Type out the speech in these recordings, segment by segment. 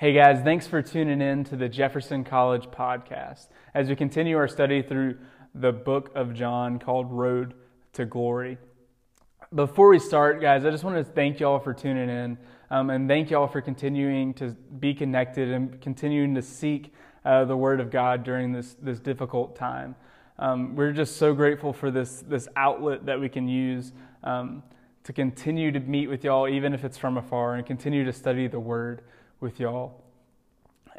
Hey guys, thanks for tuning in to the Jefferson College podcast as we continue our study through the book of John called Road to Glory. Before we start, guys, I just want to thank y'all for tuning in um, and thank y'all for continuing to be connected and continuing to seek uh, the Word of God during this, this difficult time. Um, we're just so grateful for this, this outlet that we can use um, to continue to meet with y'all, even if it's from afar, and continue to study the Word with y'all.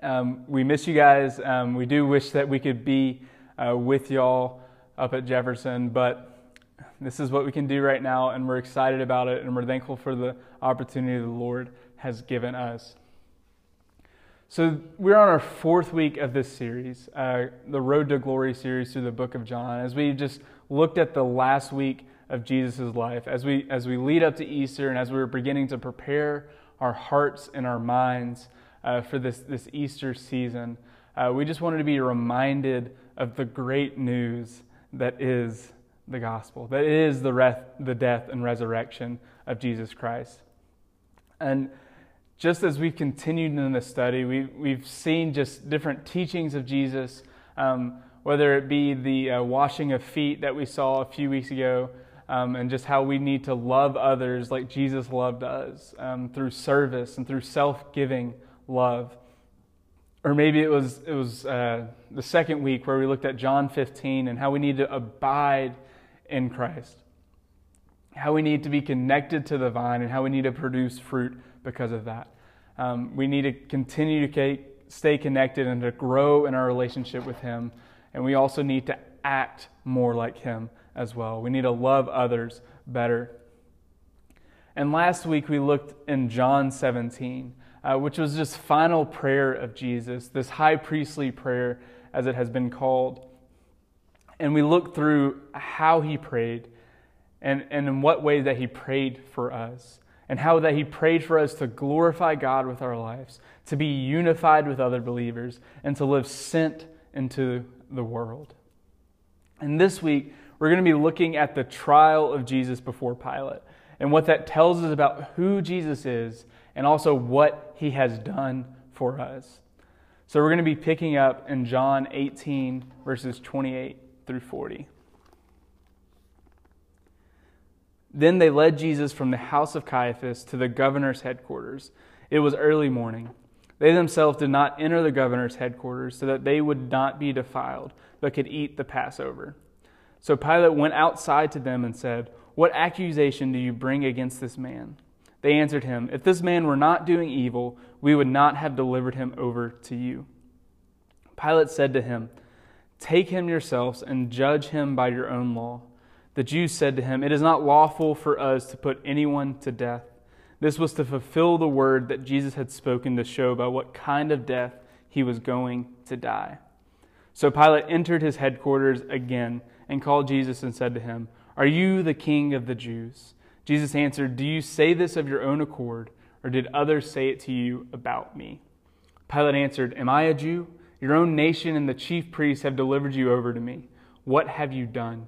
Um, we miss you guys. Um, we do wish that we could be uh, with y'all up at Jefferson, but this is what we can do right now, and we're excited about it, and we're thankful for the opportunity the Lord has given us. So, we're on our fourth week of this series, uh, the Road to Glory series through the book of John, as we just looked at the last week of Jesus' life, as we, as we lead up to Easter, and as we we're beginning to prepare our hearts and our minds uh, for this, this Easter season. Uh, we just wanted to be reminded of the great news that is the gospel, that is the, the death and resurrection of Jesus Christ. And just as we've continued in this study, we, we've seen just different teachings of Jesus, um, whether it be the uh, washing of feet that we saw a few weeks ago, um, and just how we need to love others like Jesus loved us um, through service and through self giving love. Or maybe it was, it was uh, the second week where we looked at John 15 and how we need to abide in Christ. How we need to be connected to the vine and how we need to produce fruit because of that. Um, we need to continue to stay connected and to grow in our relationship with Him. And we also need to act more like Him as well. We need to love others better. And last week we looked in John 17, uh, which was this final prayer of Jesus, this high priestly prayer, as it has been called and we looked through how he prayed and, and in what way that he prayed for us and how that he prayed for us to glorify God with our lives, to be unified with other believers, and to live sent into the world. And this week, we're going to be looking at the trial of Jesus before Pilate and what that tells us about who Jesus is and also what he has done for us. So we're going to be picking up in John 18, verses 28 through 40. Then they led Jesus from the house of Caiaphas to the governor's headquarters. It was early morning. They themselves did not enter the governor's headquarters so that they would not be defiled, but could eat the Passover. So Pilate went outside to them and said, What accusation do you bring against this man? They answered him, If this man were not doing evil, we would not have delivered him over to you. Pilate said to him, Take him yourselves and judge him by your own law. The Jews said to him, It is not lawful for us to put anyone to death. This was to fulfill the word that Jesus had spoken to show by what kind of death he was going to die. So Pilate entered his headquarters again and called Jesus and said to him, Are you the king of the Jews? Jesus answered, Do you say this of your own accord, or did others say it to you about me? Pilate answered, Am I a Jew? Your own nation and the chief priests have delivered you over to me. What have you done?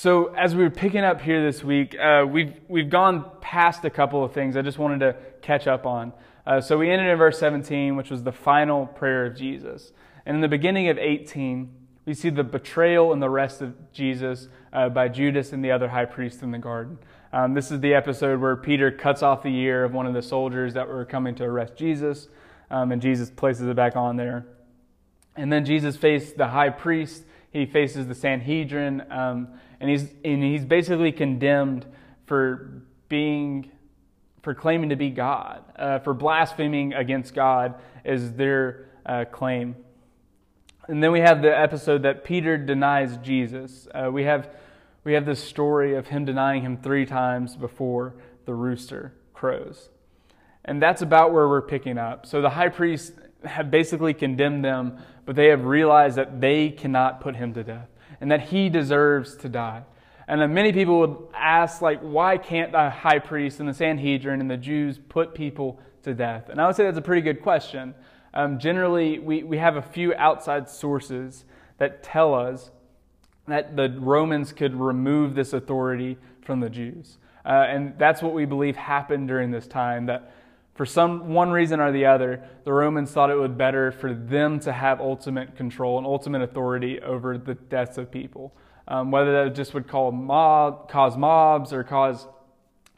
So, as we were picking up here this week, uh, we've, we've gone past a couple of things I just wanted to catch up on. Uh, so, we ended in verse 17, which was the final prayer of Jesus. And in the beginning of 18, we see the betrayal and the rest of Jesus uh, by Judas and the other high priest in the garden. Um, this is the episode where Peter cuts off the ear of one of the soldiers that were coming to arrest Jesus, um, and Jesus places it back on there. And then Jesus faced the high priest He faces the Sanhedrin, um, and he's and he's basically condemned for being for claiming to be God, uh, for blaspheming against God is their uh, claim. And then we have the episode that Peter denies Jesus. Uh, we have we have this story of him denying him three times before the rooster crows. And that's about where we're picking up. So the high priest have basically condemned them, but they have realized that they cannot put him to death and that he deserves to die. And then many people would ask, like, why can't the high priest and the Sanhedrin and the Jews put people to death? And I would say that's a pretty good question. Um, generally, we, we have a few outside sources that tell us that the Romans could remove this authority from the Jews. Uh, and that's what we believe happened during this time, that for some one reason or the other, the Romans thought it would better for them to have ultimate control and ultimate authority over the deaths of people um, whether that just would mob, cause mobs or cause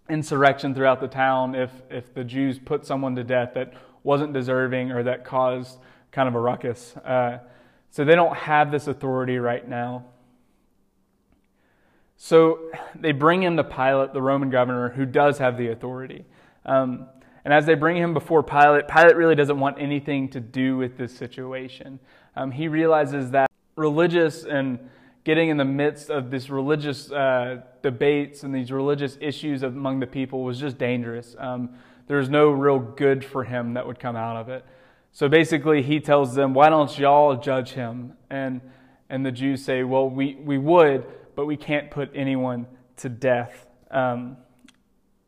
insurrection throughout the town if, if the Jews put someone to death that wasn't deserving or that caused kind of a ruckus. Uh, so they don't have this authority right now. So they bring in to Pilate, the Roman governor, who does have the authority. Um, and as they bring him before Pilate, Pilate really doesn't want anything to do with this situation. Um, he realizes that religious and getting in the midst of these religious uh, debates and these religious issues among the people was just dangerous. Um, there's no real good for him that would come out of it. So basically, he tells them, Why don't y'all judge him? And, and the Jews say, Well, we, we would, but we can't put anyone to death. Um,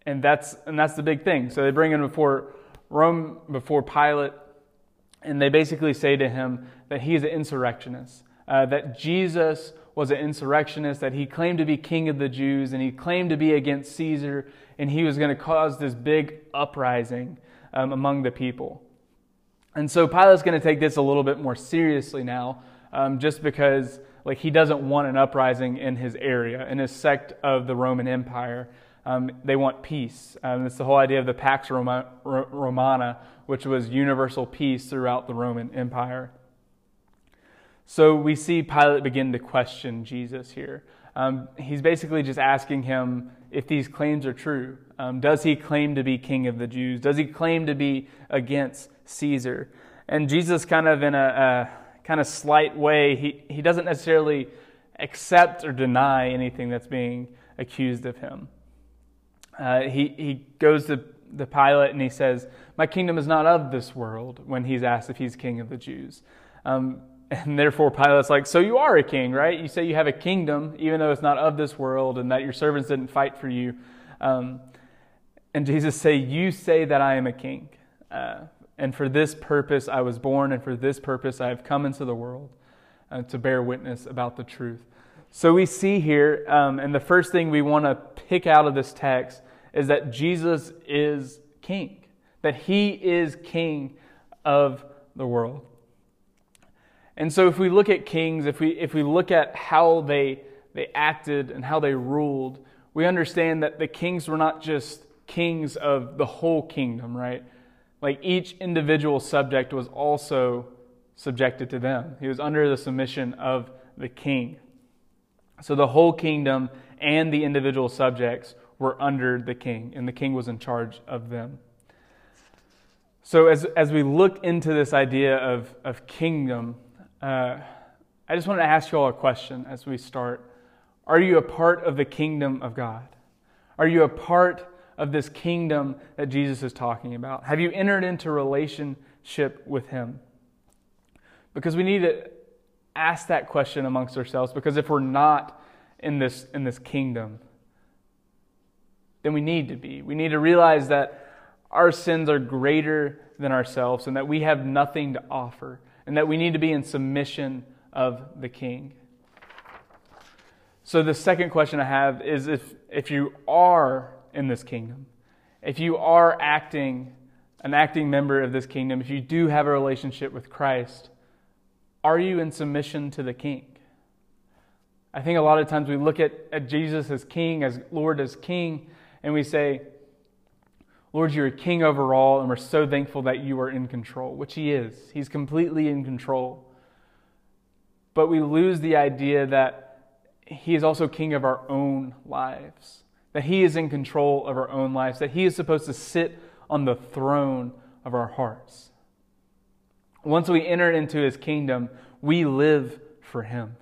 and, that's, and that's the big thing. So they bring him before Rome, before Pilate, and they basically say to him that he's an insurrectionist, uh, that Jesus was an insurrectionist, that he claimed to be king of the Jews, and he claimed to be against Caesar, and he was going to cause this big uprising um, among the people. And so Pilate's going to take this a little bit more seriously now, um, just because like he doesn't want an uprising in his area, in his sect of the Roman Empire. Um, they want peace. Um, it's the whole idea of the Pax Romana, which was universal peace throughout the Roman Empire. So we see Pilate begin to question Jesus here. Um, he's basically just asking him if these claims are true. Um, does he claim to be king of the Jews? Does he claim to be against Caesar? And Jesus, kind of in a, a kind of slight way, he, he doesn't necessarily accept or deny anything that's being accused of him. Uh, he, he goes to the Pilate and he says, My kingdom is not of this world, when he's asked if he's king of the Jews. Um, and therefore, Pilate's like, So you are a king, right? You say you have a kingdom, even though it's not of this world, and that your servants didn't fight for you. Um, and Jesus say, You say that I am a king. Uh, and for this purpose I was born, and for this purpose I have come into the world uh, to bear witness about the truth. So we see here, um, and the first thing we want to pick out of this text is that Jesus is king, that he is king of the world. And so if we look at kings, if we, if we look at how they, they acted and how they ruled, we understand that the kings were not just kings of the whole kingdom, right? Like each individual subject was also subjected to them. He was under the submission of the king. So the whole kingdom and the individual subjects were under the king, and the king was in charge of them. So as, as we look into this idea of, of kingdom, uh, I just want to ask you all a question as we start. Are you a part of the kingdom of God? Are you a part of this kingdom that Jesus is talking about? Have you entered into relationship with Him? Because we need to ask that question amongst ourselves, because if we're not in this, in this kingdom, then we need to be. We need to realize that our sins are greater than ourselves and that we have nothing to offer and that we need to be in submission of the king. So, the second question I have is if, if you are in this kingdom, if you are acting, an acting member of this kingdom, if you do have a relationship with Christ, are you in submission to the king? I think a lot of times we look at, at Jesus as king, as Lord as king, and we say, Lord, you're a king over all, and we're so thankful that you are in control, which he is. He's completely in control. but we lose the idea that He is also king of our own lives, that He is in control of our own lives, that He is supposed to sit on the throne of our hearts. Once we enter into His kingdom, we live for Him.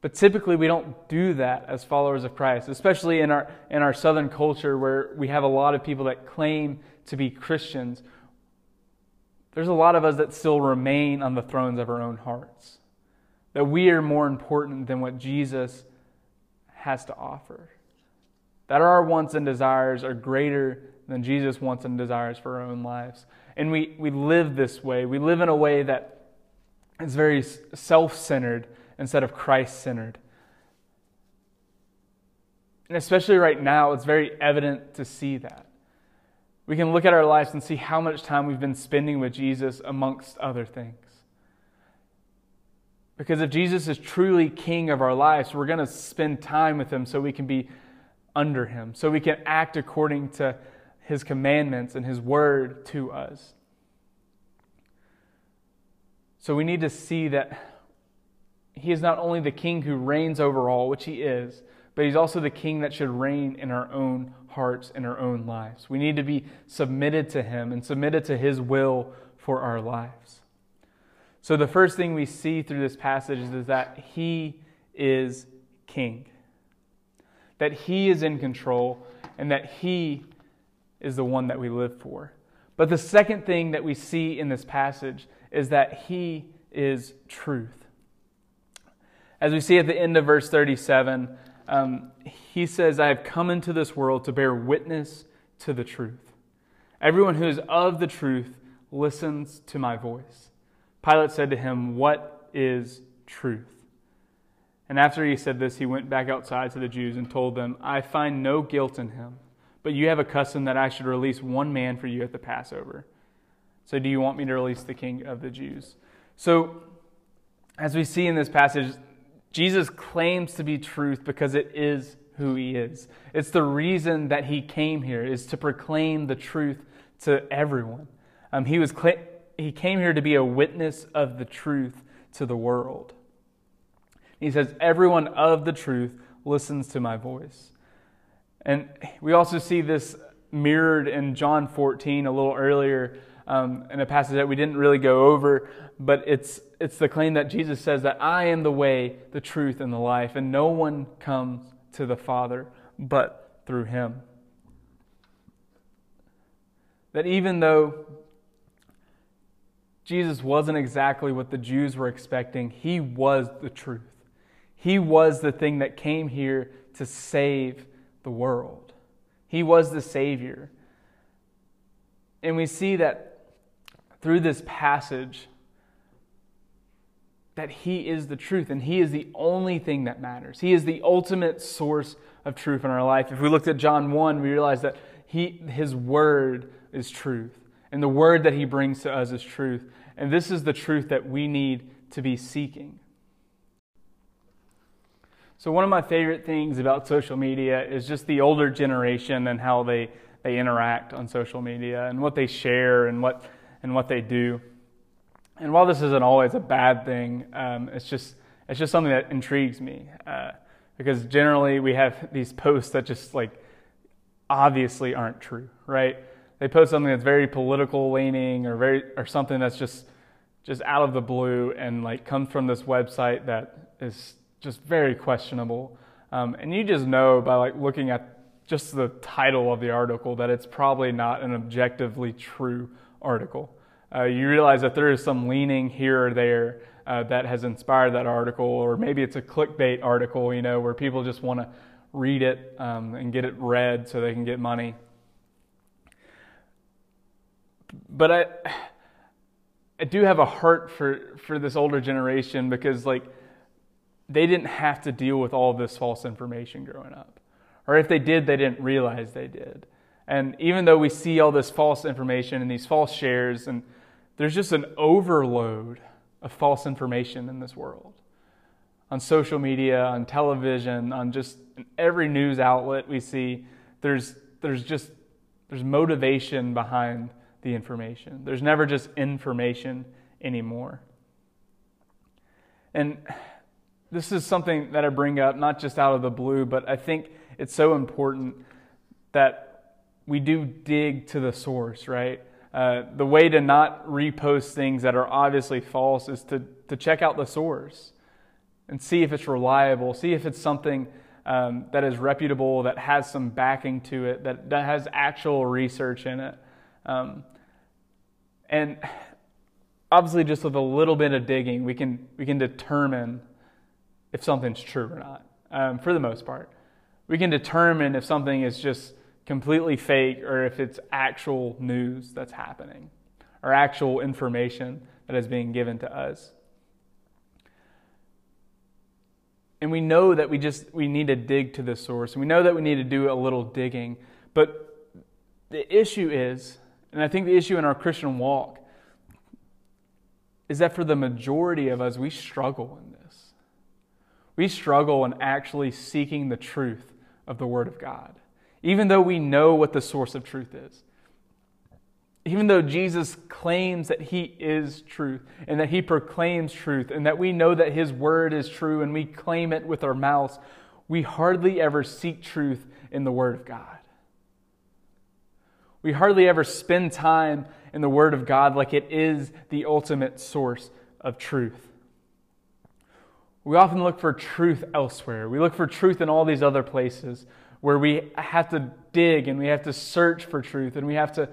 But typically, we don't do that as followers of Christ, especially in our, in our southern culture where we have a lot of people that claim to be Christians. There's a lot of us that still remain on the thrones of our own hearts, that we are more important than what Jesus has to offer, that our wants and desires are greater than Jesus' wants and desires for our own lives. And we, we live this way. We live in a way that is very self centered instead of Christ centered. And especially right now, it's very evident to see that. We can look at our lives and see how much time we've been spending with Jesus amongst other things. Because if Jesus is truly king of our lives, we're going to spend time with him so we can be under him, so we can act according to his commandments and his word to us. So we need to see that he is not only the king who reigns over all, which he is, but he's also the king that should reign in our own hearts and our own lives. We need to be submitted to him and submitted to his will for our lives. So, the first thing we see through this passage is that he is king, that he is in control, and that he is the one that we live for. But the second thing that we see in this passage is that he is truth. As we see at the end of verse 37, um, he says, I have come into this world to bear witness to the truth. Everyone who is of the truth listens to my voice. Pilate said to him, What is truth? And after he said this, he went back outside to the Jews and told them, I find no guilt in him, but you have a custom that I should release one man for you at the Passover. So do you want me to release the king of the Jews? So, as we see in this passage, Jesus claims to be truth because it is who he is. It's the reason that he came here is to proclaim the truth to everyone. Um, he was cl- he came here to be a witness of the truth to the world. He says, "Everyone of the truth listens to my voice." And we also see this mirrored in John 14 a little earlier um, in a passage that we didn't really go over, but it's, it's the claim that Jesus says that I am the way, the truth, and the life, and no one comes to the Father but through him. That even though Jesus wasn't exactly what the Jews were expecting, he was the truth. He was the thing that came here to save the world. He was the Savior. And we see that through this passage that He is the truth and He is the only thing that matters. He is the ultimate source of truth in our life. If we looked at John 1, we realize that he, His Word is truth, and the Word that He brings to us is truth. And this is the truth that we need to be seeking. So, one of my favorite things about social media is just the older generation and how they, they interact on social media and what they share and what and what they do. And while this isn't always a bad thing, um, it's just it's just something that intrigues me uh, because generally we have these posts that just like obviously aren't true, right? They post something that's very political leaning or very or something that's just just out of the blue and like comes from this website that is just very questionable. Um, and you just know by like looking at just the title of the article that it's probably not an objectively true article. Uh, you realize that there is some leaning here or there uh, that has inspired that article, or maybe it's a clickbait article, you know, where people just want to read it um, and get it read so they can get money. But I, I do have a heart for, for this older generation because, like, they didn't have to deal with all this false information growing up. Or if they did, they didn't realize they did. And even though we see all this false information and these false shares, and there's just an overload of false information in this world. On social media, on television, on just every news outlet we see, there's, there's just there's motivation behind the information. There's never just information anymore. And this is something that I bring up not just out of the blue, but I think it's so important that we do dig to the source, right? Uh, the way to not repost things that are obviously false is to, to check out the source and see if it's reliable, see if it's something um, that is reputable, that has some backing to it, that, that has actual research in it. Um, and obviously, just with a little bit of digging, we can, we can determine if something's true or not, um, for the most part. We can determine if something is just completely fake or if it's actual news that's happening or actual information that is being given to us. And we know that we just we need to dig to the source. And we know that we need to do a little digging. But the issue is, and I think the issue in our Christian walk is that for the majority of us, we struggle in this. We struggle in actually seeking the truth of the Word of God, even though we know what the source of truth is even though Jesus claims that he is truth and that he proclaims truth and that we know that his word is true and we claim it with our mouths, we hardly ever seek truth in the word of God. We hardly ever spend time in the word of God like it is the ultimate source of truth. We often look for truth elsewhere. We look for truth in all these other places where we have to dig and we have to search for truth and we have to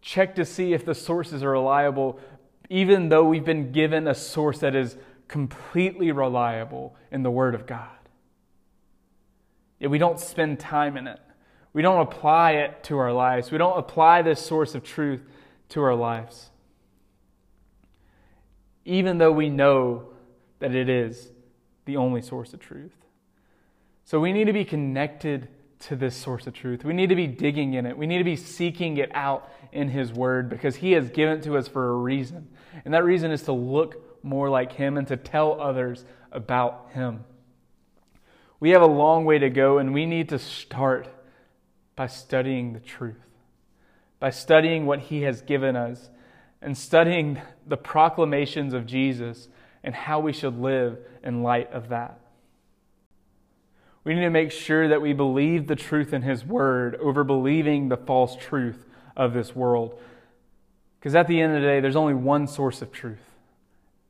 check to see if the sources are reliable, even though we've been given a source that is completely reliable in the Word of God. Yet we don't spend time in it. We don't apply it to our lives. We don't apply this source of truth to our lives. Even though we know that it is the only source of truth. So we need to be connected to this source of truth. We need to be digging in it. We need to be seeking it out in His Word because He has given it to us for a reason. And that reason is to look more like Him and to tell others about Him. We have a long way to go, and we need to start by studying the truth, by studying what He has given us, and studying the proclamations of Jesus and how we should live in light of that. We need to make sure that we believe the truth in His Word over believing the false truth of this world. Because at the end of the day, there's only one source of truth,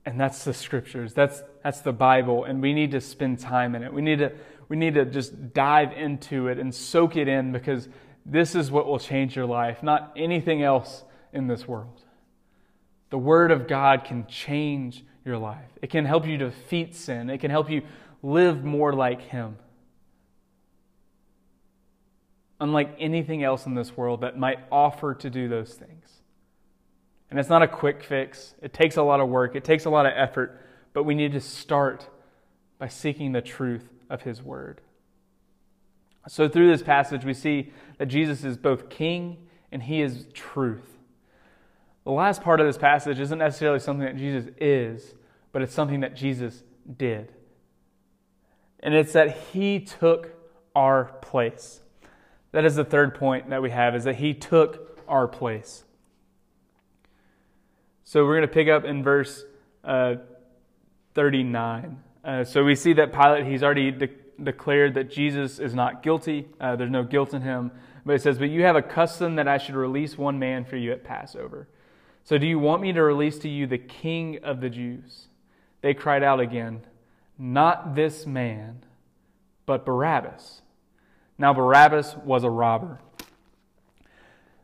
and that's the Scriptures. That's, that's the Bible, and we need to spend time in it. We need, to, we need to just dive into it and soak it in because this is what will change your life, not anything else in this world. The Word of God can change your life, it can help you defeat sin, it can help you live more like Him unlike anything else in this world that might offer to do those things. And it's not a quick fix, it takes a lot of work, it takes a lot of effort, but we need to start by seeking the truth of His Word. So, through this passage, we see that Jesus is both King and He is truth. The last part of this passage isn't necessarily something that Jesus is, but it's something that Jesus did. And it's that He took our place. That is the third point that we have, is that he took our place. So we're going to pick up in verse uh, 39. Uh, so we see that Pilate, he's already de- declared that Jesus is not guilty. Uh, there's no guilt in him. But it says, But you have a custom that I should release one man for you at Passover. So do you want me to release to you the king of the Jews? They cried out again, Not this man, but Barabbas. Now, Barabbas was a robber.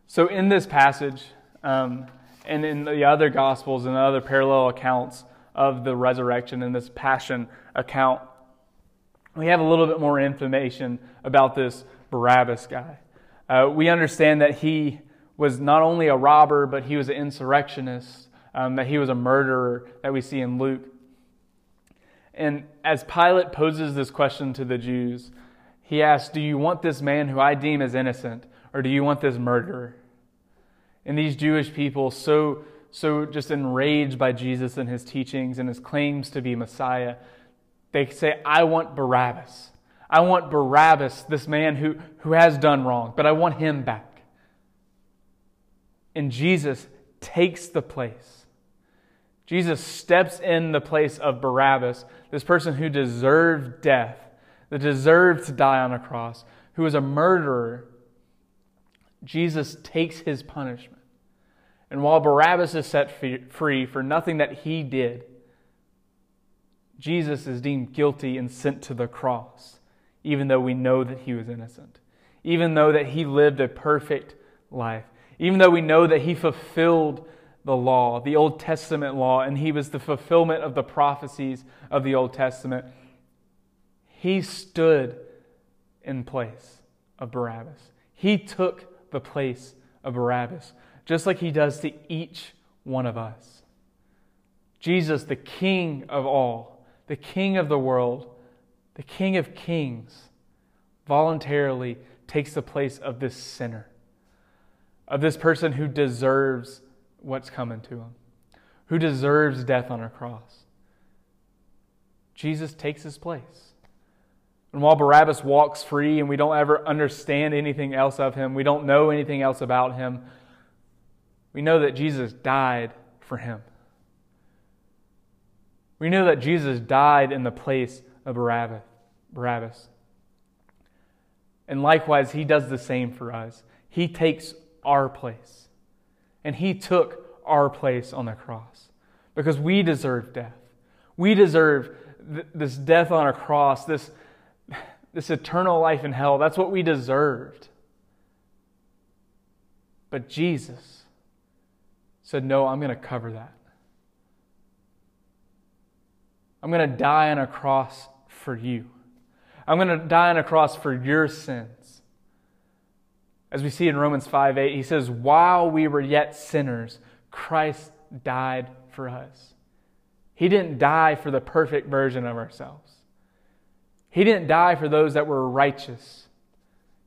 So, in this passage, um, and in the other Gospels and other parallel accounts of the resurrection and this passion account, we have a little bit more information about this Barabbas guy. Uh, we understand that he was not only a robber, but he was an insurrectionist, um, that he was a murderer that we see in Luke. And as Pilate poses this question to the Jews, he asks, Do you want this man who I deem as innocent, or do you want this murderer? And these Jewish people, so, so just enraged by Jesus and his teachings and his claims to be Messiah, they say, I want Barabbas. I want Barabbas, this man who, who has done wrong, but I want him back. And Jesus takes the place. Jesus steps in the place of Barabbas, this person who deserved death, that deserved to die on a cross, who was a murderer. Jesus takes his punishment. And while Barabbas is set free for nothing that he did, Jesus is deemed guilty and sent to the cross, even though we know that he was innocent, even though that he lived a perfect life, even though we know that he fulfilled the law, the Old Testament law, and he was the fulfillment of the prophecies of the Old Testament. He stood in place of Barabbas. He took the place of Barabbas, just like he does to each one of us. Jesus, the King of all, the King of the world, the King of kings, voluntarily takes the place of this sinner, of this person who deserves what's coming to him, who deserves death on a cross. Jesus takes his place. And while Barabbas walks free and we don't ever understand anything else of him, we don't know anything else about him, we know that Jesus died for him. We know that Jesus died in the place of Barabbas. And likewise, he does the same for us. He takes our place. And he took our place on the cross because we deserve death. We deserve th- this death on a cross, this, this eternal life in hell. That's what we deserved. But Jesus said, No, I'm going to cover that. I'm going to die on a cross for you. I'm going to die on a cross for your sins. As we see in Romans 5 8, he says, While we were yet sinners, Christ died for us. He didn't die for the perfect version of ourselves. He didn't die for those that were righteous.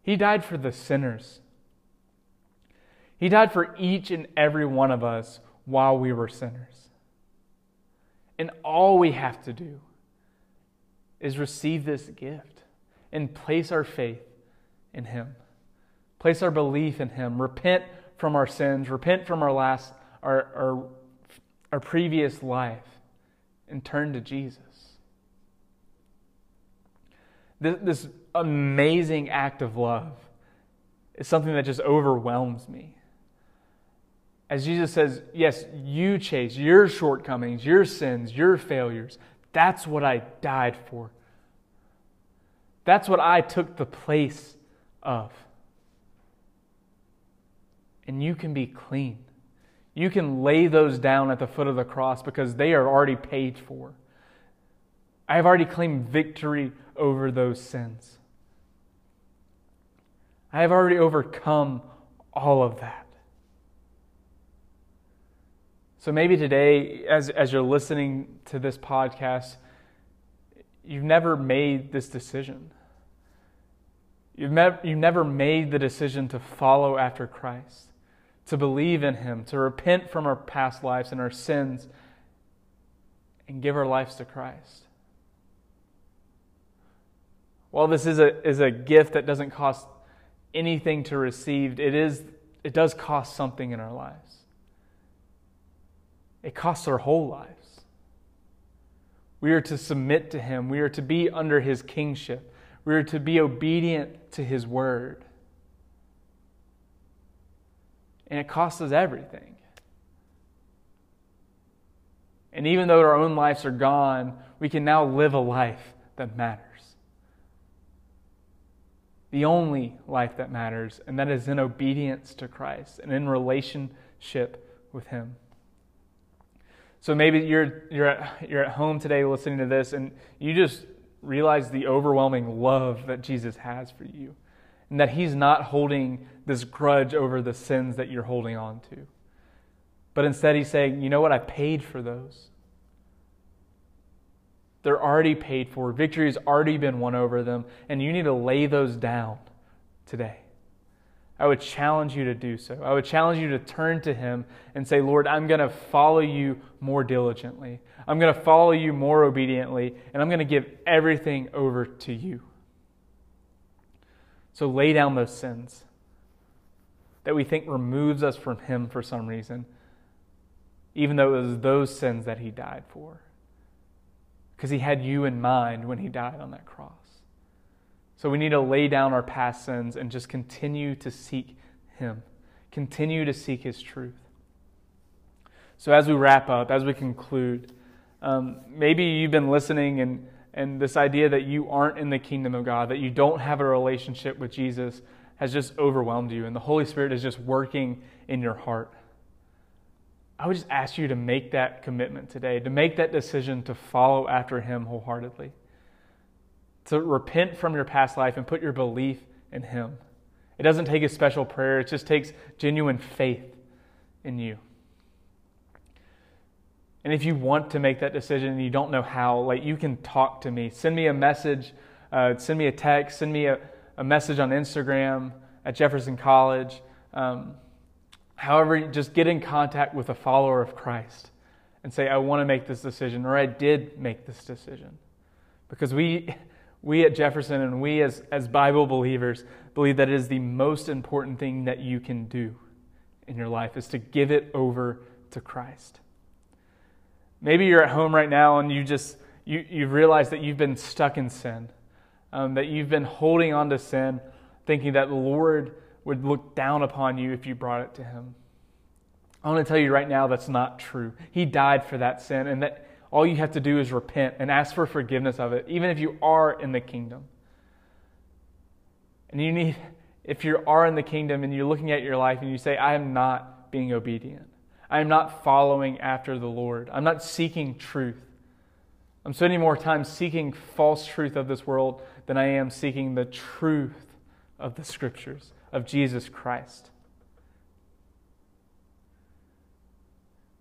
He died for the sinners. He died for each and every one of us while we were sinners. And all we have to do is receive this gift and place our faith in Him. Place our belief in Him. Repent from our sins. Repent from our last, our, our, our previous life, and turn to Jesus. This, this amazing act of love is something that just overwhelms me. As Jesus says, Yes, you chase your shortcomings, your sins, your failures. That's what I died for. That's what I took the place of and you can be clean. You can lay those down at the foot of the cross because they are already paid for. I have already claimed victory over those sins. I have already overcome all of that. So maybe today, as, as you're listening to this podcast, you've never made this decision. You've, you've never made the decision to follow after Christ to believe in Him, to repent from our past lives and our sins, and give our lives to Christ. While this is a, is a gift that doesn't cost anything to receive, it, is, it does cost something in our lives. It costs our whole lives. We are to submit to Him, we are to be under His kingship, we are to be obedient to His word and it costs us everything. And even though our own lives are gone, we can now live a life that matters. The only life that matters, and that is in obedience to Christ and in relationship with Him. So maybe you're, you're, at, you're at home today listening to this, and you just realize the overwhelming love that Jesus has for you and that He's not holding this grudge over the sins that you're holding on to. But instead, He's saying, you know what? I paid for those. They're already paid for. Victory has already been won over them, and you need to lay those down today. I would challenge you to do so. I would challenge you to turn to Him and say, Lord, I'm going to follow you more diligently. I'm going to follow you more obediently, and I'm going to give everything over to you. So lay down those sins that we think removes us from Him for some reason. even though it was those sins that he died for. Because he had you in mind when he died on that cross. So we need to lay down our past sins and just continue to seek him, continue to seek his truth. So as we wrap up, as we conclude, um, maybe you've been listening and, and this idea that you aren't in the kingdom of God, that you don't have a relationship with Jesus, has just overwhelmed you, and the Holy Spirit is just working in your heart. I would just ask you to make that commitment today, to make that decision to follow after Him wholeheartedly, to repent from your past life and put your belief in Him. It doesn't take a special prayer, it just takes genuine faith in you. And if you want to make that decision and you don't know how, like you can talk to me. Send me a message, uh, send me a text, send me a, a message on Instagram at Jefferson College. Um, however, just get in contact with a follower of Christ and say, I want to make this decision, or I did make this decision. Because we, we at Jefferson and we as, as Bible believers believe that it is the most important thing that you can do in your life is to give it over to Christ. Maybe you're at home right now and you just you, you realize that you've been stuck in sin, um, that you've been holding on to sin, thinking that the Lord would look down upon you if you brought it to Him. I want to tell you right now that's not true. He died for that sin, and that all you have to do is repent and ask for forgiveness of it, even if you are in the kingdom. And you need, if you are in the kingdom and you're looking at your life and you say, I am not being obedient. I am not following after the Lord. I'm not seeking truth. I'm spending more time seeking false truth of this world than I am seeking the truth of the scriptures, of Jesus Christ.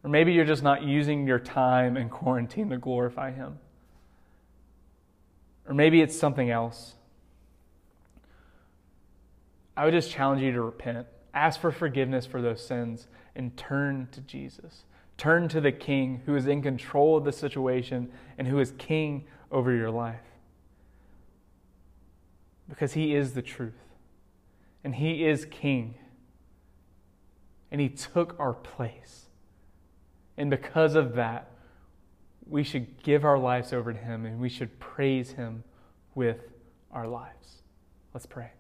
Or maybe you're just not using your time in quarantine to glorify Him. Or maybe it's something else. I would just challenge you to repent. Ask for forgiveness for those sins and turn to Jesus. Turn to the King who is in control of the situation and who is King over your life. Because He is the truth, and He is King, and He took our place. And because of that, we should give our lives over to Him and we should praise Him with our lives. Let's pray.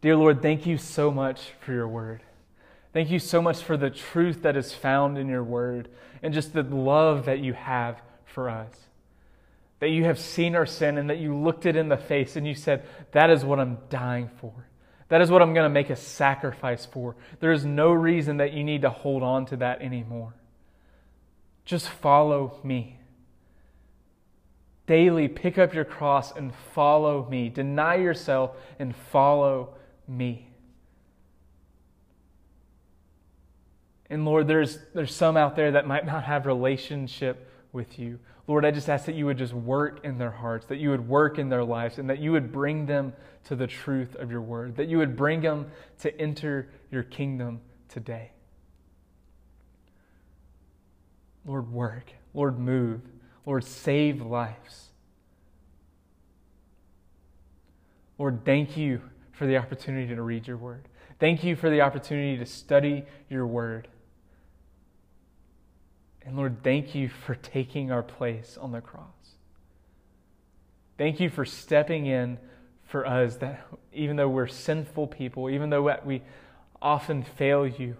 Dear Lord, thank you so much for your word. Thank you so much for the truth that is found in your word and just the love that you have for us. That you have seen our sin and that you looked it in the face and you said, That is what I'm dying for. That is what I'm going to make a sacrifice for. There is no reason that you need to hold on to that anymore. Just follow me. Daily pick up your cross and follow me. Deny yourself and follow me. And Lord, there's, there's some out there that might not have relationship with you. Lord, I just ask that you would just work in their hearts, that you would work in their lives, and that you would bring them to the truth of your word, that you would bring them to enter your kingdom today. Lord, work. Lord, move. Lord, save lives. Lord, thank you for the opportunity to read your word. Thank you for the opportunity to study your word. And Lord, thank you for taking our place on the cross. Thank you for stepping in for us that even though we're sinful people, even though we often fail you,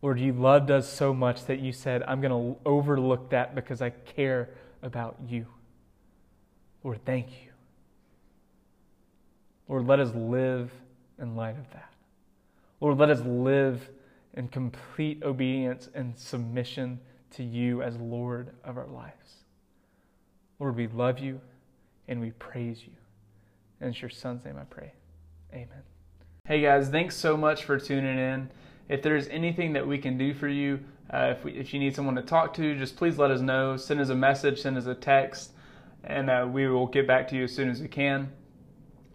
Lord, you loved us so much that you said, I'm going to overlook that because I care about you. Lord, thank you. Lord, let us live in light of that. Lord, let us live in complete obedience and submission to you as Lord of our lives. Lord, we love you and we praise you. And it's your son's name I pray. Amen. Hey guys, thanks so much for tuning in. If there's anything that we can do for you, uh, if, we, if you need someone to talk to, just please let us know. Send us a message, send us a text, and uh, we will get back to you as soon as we can.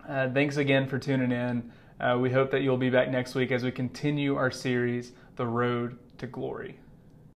Uh, thanks again for tuning in. Uh, we hope that you'll be back next week as we continue our series, The Road to Glory.